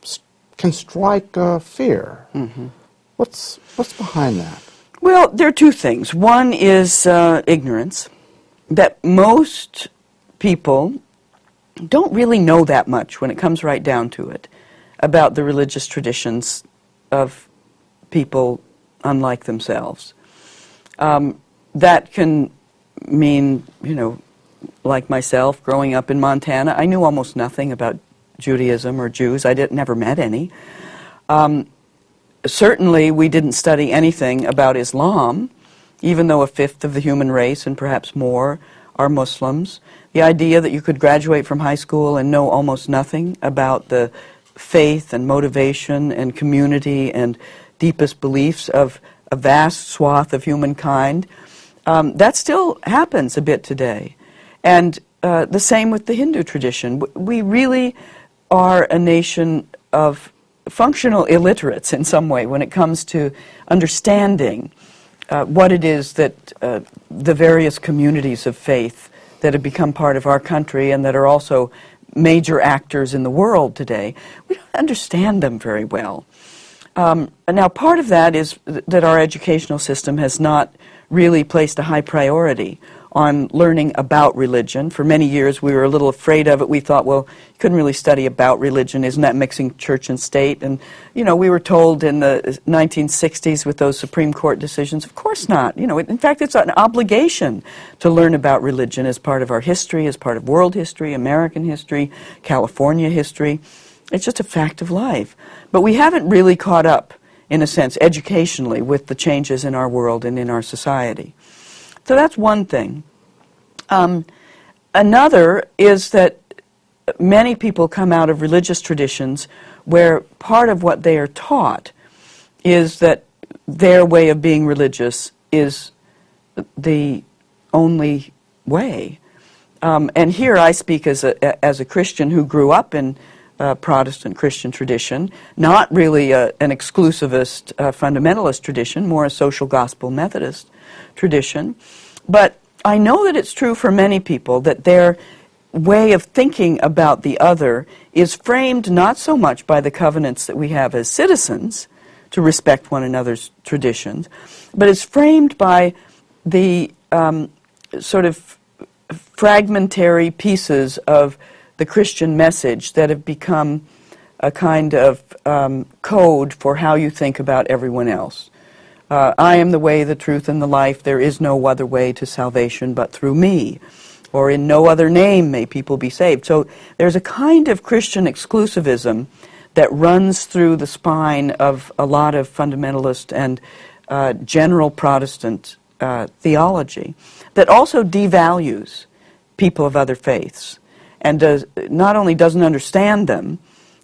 A: can strike uh, fear. Mm-hmm. What's, what's behind that?
B: Well, there are two things. One is uh, ignorance that most people don't really know that much when it comes right down to it about the religious traditions of people unlike themselves. Um, that can mean, you know, like myself, growing up in Montana, I knew almost nothing about Judaism or Jews. I didn't, never met any. Um, certainly, we didn't study anything about Islam even though a fifth of the human race and perhaps more are Muslims. The idea that you could graduate from high school and know almost nothing about the faith and motivation and community and deepest beliefs of a vast swath of humankind, um, that still happens a bit today. And uh, the same with the Hindu tradition. We really are a nation of functional illiterates in some way when it comes to understanding uh, what it is that uh, the various communities of faith that have become part of our country and that are also major actors in the world today, we don't understand them very well. Um, now, part of that is th- that our educational system has not really placed a high priority on learning about religion. For many years, we were a little afraid of it. We thought, well, you couldn't really study about religion. Isn't that mixing church and state? And, you know, we were told in the 1960s with those Supreme Court decisions, of course not. You know, in fact, it's an obligation to learn about religion as part of our history, as part of world history, American history, California history. It's just a fact of life. But we haven't really caught up, in a sense, educationally with the changes in our world and in our society. So that's one thing. Um, another is that many people come out of religious traditions where part of what they are taught is that their way of being religious is the only way. Um, and here I speak as a, as a Christian who grew up in uh, Protestant Christian tradition, not really a, an exclusivist uh, fundamentalist tradition, more a social gospel Methodist tradition. But I know that it's true for many people that their way of thinking about the other is framed not so much by the covenants that we have as citizens to respect one another's traditions, but it's framed by the um, sort of fragmentary pieces of the Christian message that have become a kind of um, code for how you think about everyone else. Uh, I am the way, the truth, and the life. There is no other way to salvation but through me. Or in no other name may people be saved. So there's a kind of Christian exclusivism that runs through the spine of a lot of fundamentalist and uh, general Protestant uh, theology that also devalues people of other faiths and does, not only doesn't understand them,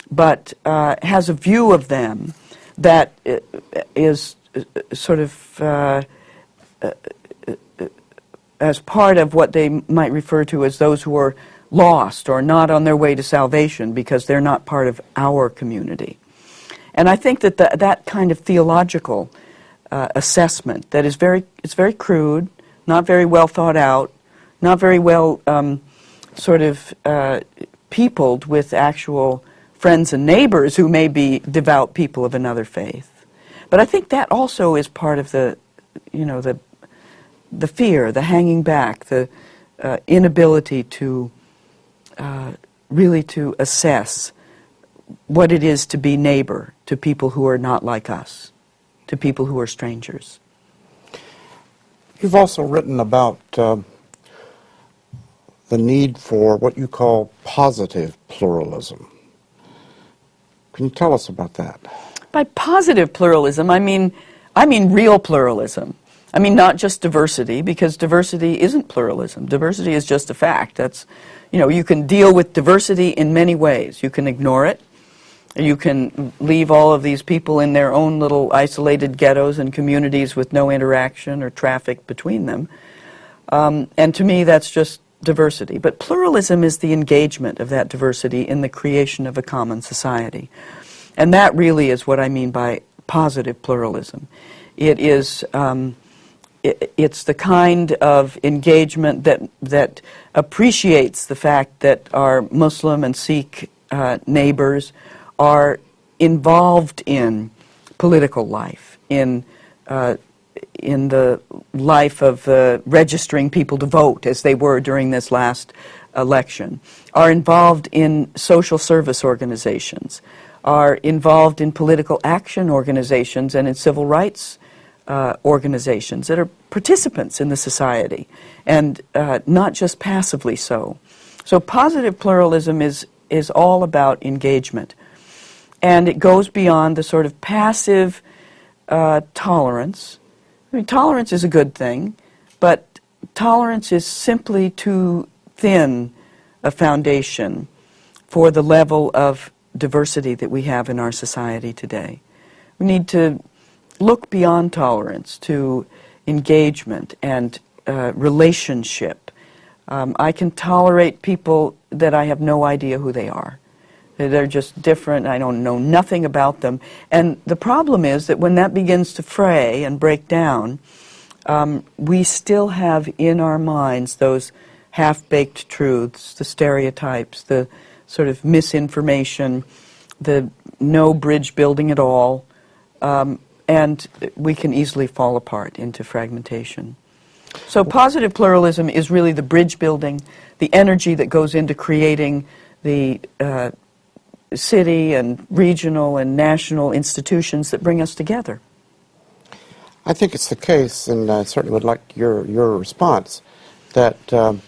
B: but uh, has a view of them that uh, is sort of uh, as part of what they might refer to as those who are lost or not on their way to salvation because they're not part of our community. And I think that the, that kind of theological uh, assessment that is very, it's very crude, not very well thought out, not very well um, sort of uh, peopled with actual friends and neighbors who may be devout people of another faith. But I think that also is part of the, you know, the, the fear, the hanging back, the uh, inability to uh, really to assess what it is to be neighbor to people who are not like us, to people who are strangers.
A: You've also written about uh, the need for what you call positive pluralism. Can you tell us about that?
B: By positive pluralism, I mean I mean real pluralism. I mean not just diversity because diversity isn't pluralism. Diversity is just a fact. That's you know, you can deal with diversity in many ways. You can ignore it. You can leave all of these people in their own little isolated ghettos and communities with no interaction or traffic between them. Um, and to me, that's just diversity. But pluralism is the engagement of that diversity in the creation of a common society. And that really is what I mean by positive pluralism. It is. Um, it, it's the kind of engagement that that appreciates the fact that our Muslim and Sikh uh, neighbors are involved in political life, in uh, in the life of uh, registering people to vote, as they were during this last election, are involved in social service organizations, are involved in political action organizations and in civil rights uh, organizations that are participants in the society, and uh, not just passively so. So, positive pluralism is, is all about engagement. And it goes beyond the sort of passive uh, tolerance I mean, tolerance is a good thing, but tolerance is simply too thin a foundation for the level of diversity that we have in our society today. We need to look beyond tolerance to engagement and uh, relationship. Um, I can tolerate people that I have no idea who they are. They're just different. I don't know nothing about them. And the problem is that when that begins to fray and break down, um, we still have in our minds those half baked truths, the stereotypes, the sort of misinformation, the no bridge building at all, um, and we can easily fall apart into fragmentation. So, positive pluralism is really the bridge building, the energy that goes into creating the uh, city and regional and national institutions that bring us together.
A: I think it's the case, and I certainly would like your, your response, that um,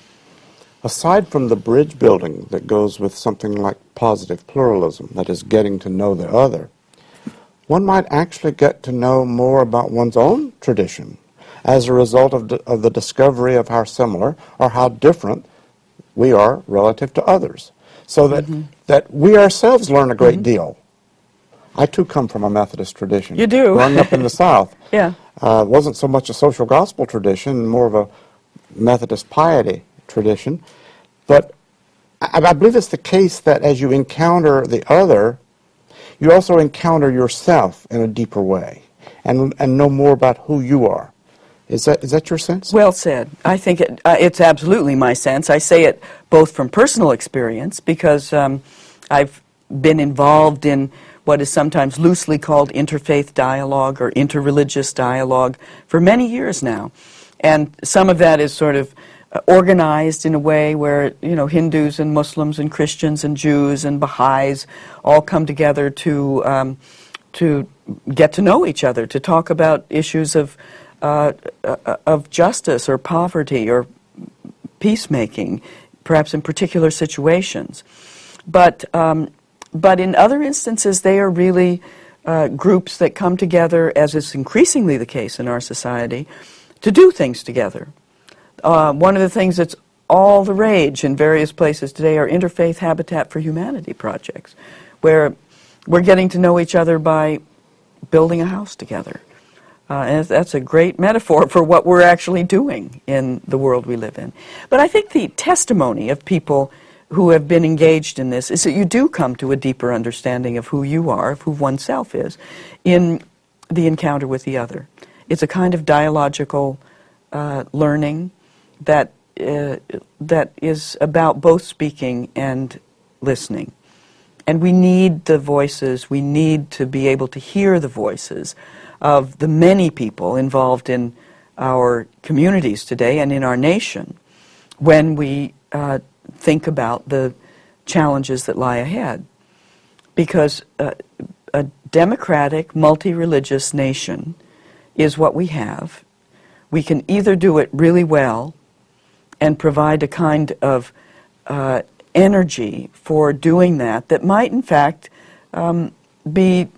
A: aside from the bridge building that goes with something like positive pluralism, that is, getting to know the other, one might actually get to know more about one's own tradition as a result of, of the discovery of how similar or how different we are relative to others so that, mm-hmm. that we ourselves learn a great mm-hmm. deal. I too come from a Methodist tradition.
B: You do. *laughs*
A: Growing up in the South. *laughs*
B: Yeah.
A: Uh, wasn't so much a social gospel tradition, more of a Methodist piety tradition. But I, I believe it's the case that as you encounter the other, you also encounter yourself in a deeper way and, and know more about who you are. Is that, is that your sense?
B: Well said. I think it, uh, it's absolutely my sense. I say it both from personal experience because um, I've been involved in what is sometimes loosely called interfaith dialogue or interreligious dialogue for many years now. And some of that is sort of organized in a way where, you know, Hindus and Muslims and Christians and Jews and Baha'is all come together to. Um, to get to know each other, to talk about issues of, uh, uh, of justice or poverty or peacemaking, perhaps in particular situations. But, um, but in other instances, they are really uh, groups that come together, as is increasingly the case in our society, to do things together. Uh, one of the things that's all the rage in various places today are interfaith Habitat for Humanity projects, where we're getting to know each other by building a house together. Uh, and that's a great metaphor for what we're actually doing in the world we live in. But I think the testimony of people who have been engaged in this is that you do come to a deeper understanding of who you are, of who oneself is, in the encounter with the other. It's a kind of dialogical uh, learning that uh, that is about both speaking and listening. And we need the voices, we need to be able to hear the voices of the many people involved in our communities today and in our nation when we uh, think about the challenges that lie ahead. Because uh, a democratic, multi religious nation is what we have. We can either do it really well and provide a kind of uh, energy for doing that that might, in fact, um, be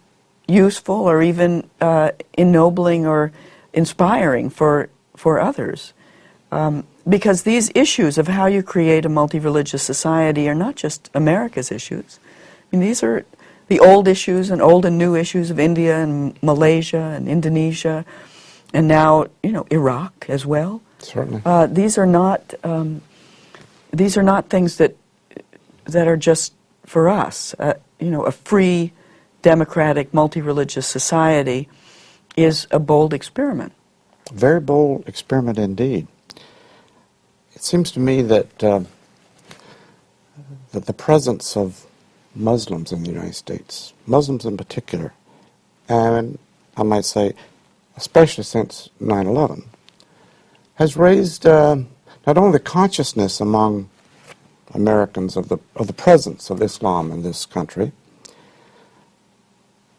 B: useful or even uh, ennobling or inspiring for, for others. Um, because these issues of how you create a multi religious society are not just America's issues. I mean, these are the old issues and old and new issues of India and Malaysia and Indonesia, and now, you know, Iraq as well.
A: Certainly.
B: Uh, these are not um, these are not things that that are just for us. Uh, you know, a free, democratic, multi-religious society is a bold experiment.
A: Very bold experiment indeed. It seems to me that uh, that the presence of Muslims in the United States, Muslims in particular, and I might say, especially since 9 11, has raised uh, not only the consciousness among Americans of the, of the presence of Islam in this country,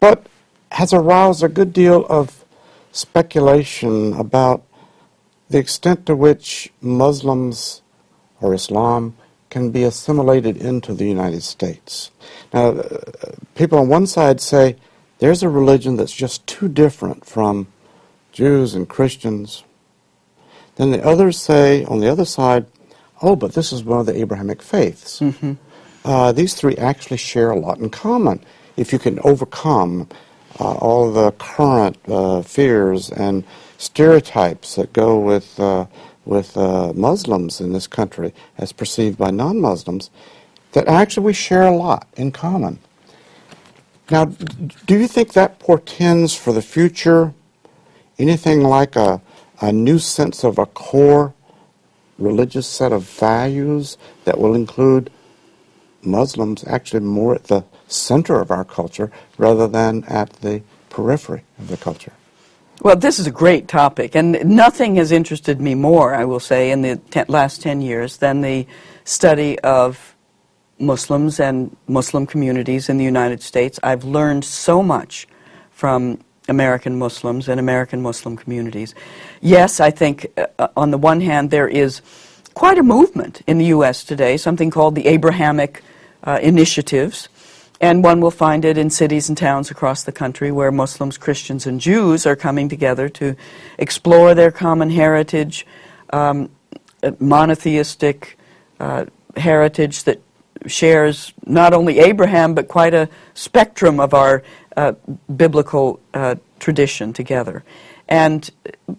A: but has aroused a good deal of speculation about the extent to which Muslims or Islam can be assimilated into the United States. Now, uh, people on one side say there's a religion that's just too different from Jews and Christians, then the others say, on the other side, oh, but this is one of the Abrahamic faiths. Mm-hmm. Uh, these three actually share a lot in common. If you can overcome uh, all the current uh, fears and stereotypes that go with, uh, with uh, Muslims in this country as perceived by non Muslims, that actually we share a lot in common. Now, do you think that portends for the future anything like a a new sense of a core religious set of values that will include Muslims actually more at the center of our culture rather than at the periphery of the culture.
B: Well, this is a great topic, and nothing has interested me more, I will say, in the ten, last 10 years than the study of Muslims and Muslim communities in the United States. I've learned so much from American Muslims and American Muslim communities. Yes, I think uh, uh, on the one hand there is quite a movement in the U.S. today, something called the Abrahamic uh, Initiatives, and one will find it in cities and towns across the country where Muslims, Christians, and Jews are coming together to explore their common heritage, um, monotheistic uh, heritage that shares not only Abraham but quite a spectrum of our uh, biblical uh, tradition together. And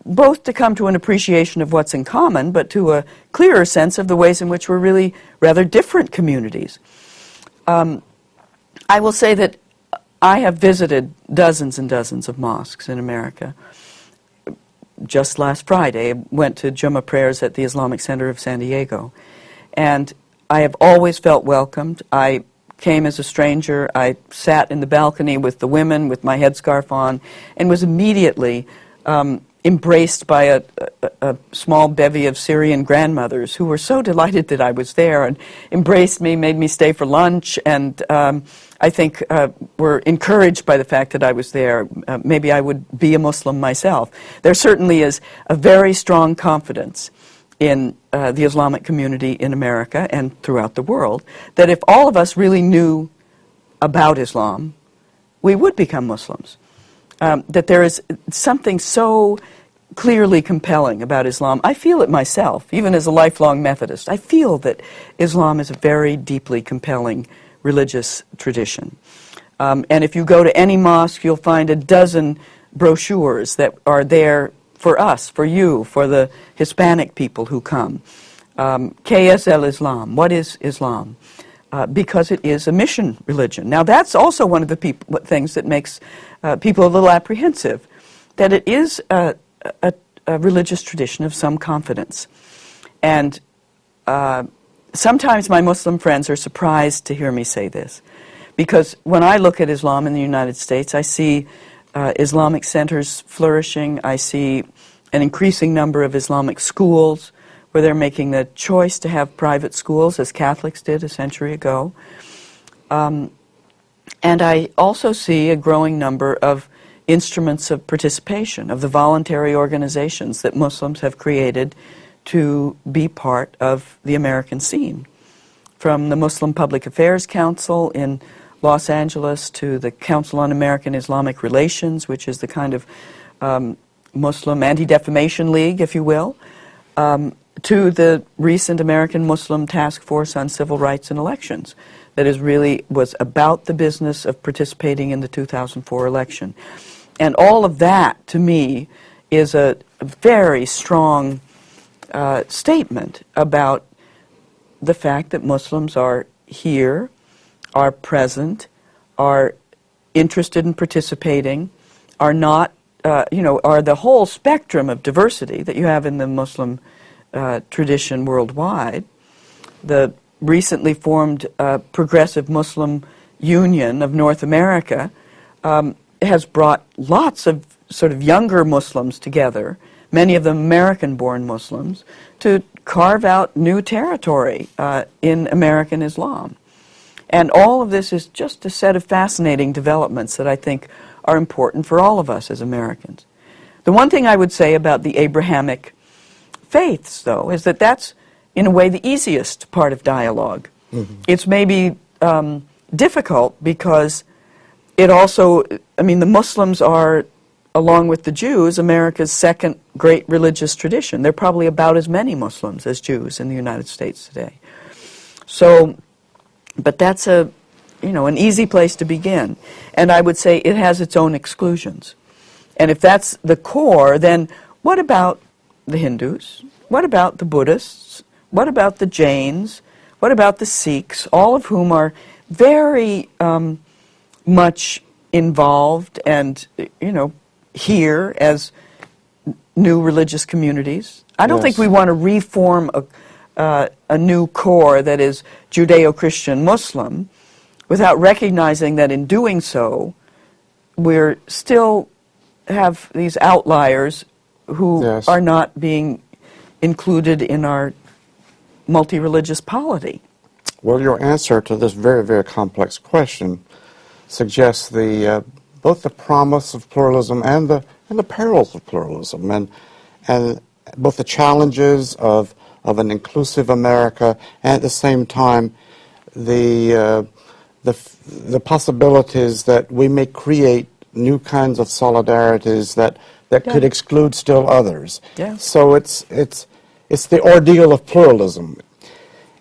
B: both to come to an appreciation of what's in common, but to a clearer sense of the ways in which we're really rather different communities. Um, I will say that I have visited dozens and dozens of mosques in America. Just last Friday, I went to Jummah prayers at the Islamic Center of San Diego. And I have always felt welcomed. I came as a stranger. I sat in the balcony with the women with my headscarf on and was immediately um, embraced by a, a, a, small bevy of Syrian grandmothers who were so delighted that I was there and embraced me, made me stay for lunch, and um, I think uh, were encouraged by the fact that I was there. Uh, maybe I would be a Muslim myself. There certainly is a very strong confidence in uh, the Islamic community in America and throughout the world that if all of us really knew about Islam, we would become Muslims. Um, that there is something so clearly compelling about Islam. I feel it myself, even as a lifelong Methodist. I feel that Islam is a very deeply compelling religious tradition. Um, and if you go to any mosque, you'll find a dozen brochures that are there for us, for you, for the Hispanic people who come. Um, KSL Islam. What is Islam? Uh, because it is a mission religion. Now, that's also one of the peop- things that makes uh, people a little apprehensive, that it is a, a, a religious tradition of some confidence. And uh, sometimes my Muslim friends are surprised to hear me say this, because when I look at Islam in the United States, I see uh, Islamic centers flourishing. I see an increasing number of Islamic schools where they're making the choice to have private schools, as Catholics did a century ago. Um, and I also see a growing number of instruments of participation, of the voluntary organizations that Muslims have created to be part of the American scene. From the Muslim Public Affairs Council in Los Angeles to the Council on American Islamic Relations, which is the kind of um, Muslim Anti Defamation League, if you will, um, to the recent American Muslim Task Force on Civil Rights and Elections, that is really was about the business of participating in the 2004 election. And all of that, to me, is a, very strong uh, statement about the fact that Muslims are here, are present, are interested in participating, are not, uh, you know, are the whole spectrum of diversity that you have in the Muslim uh, tradition worldwide. The recently formed uh, Progressive Muslim Union of North America um, has brought lots of sort of younger Muslims together, many of them American born Muslims, to carve out new territory uh, in American Islam. And all of this is just a set of fascinating developments that I think are important for all of us as Americans. The one thing I would say about the Abrahamic faiths, though, is that that's, in a way, the easiest part of dialog mm-hmm. It's maybe um, difficult because it also, I mean, the Muslims are, along with the Jews, America's second great religious tradition. There are probably about as many Muslims as Jews in the United States today. So, but that's a, you know, an easy place to begin. And I would say it has its own exclusions. And if that's the core, then what about the Hindus? What about the Buddhists? What about the Jains? What about the Sikhs? All of whom are very um, much involved and, you know, here as new religious communities. I don't yes. think we want to reform a, uh, a new core that is Judeo Christian Muslim without recognizing that in doing so, we're still have these outliers who yes. are not being included in our multi religious polity.
A: Well, your answer to this very, very complex question suggests the uh, both the promise of pluralism and the and the perils of pluralism, and and both the challenges of of an inclusive America, and at the same time, the uh, the the possibilities that we may create new kinds of solidarities that that yeah. could exclude still others.
B: Yeah.
A: So it's it's it's the ordeal of pluralism.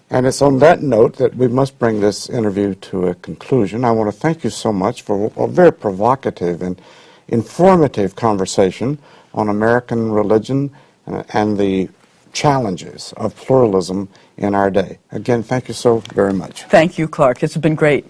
A: And it's on that note that we must bring this interview to a conclusion. I want to thank you so much for a very provocative and informative conversation on American religion and the challenges of pluralism in our day. Again, thank you so very much.
B: Thank you, Clark. It's been great.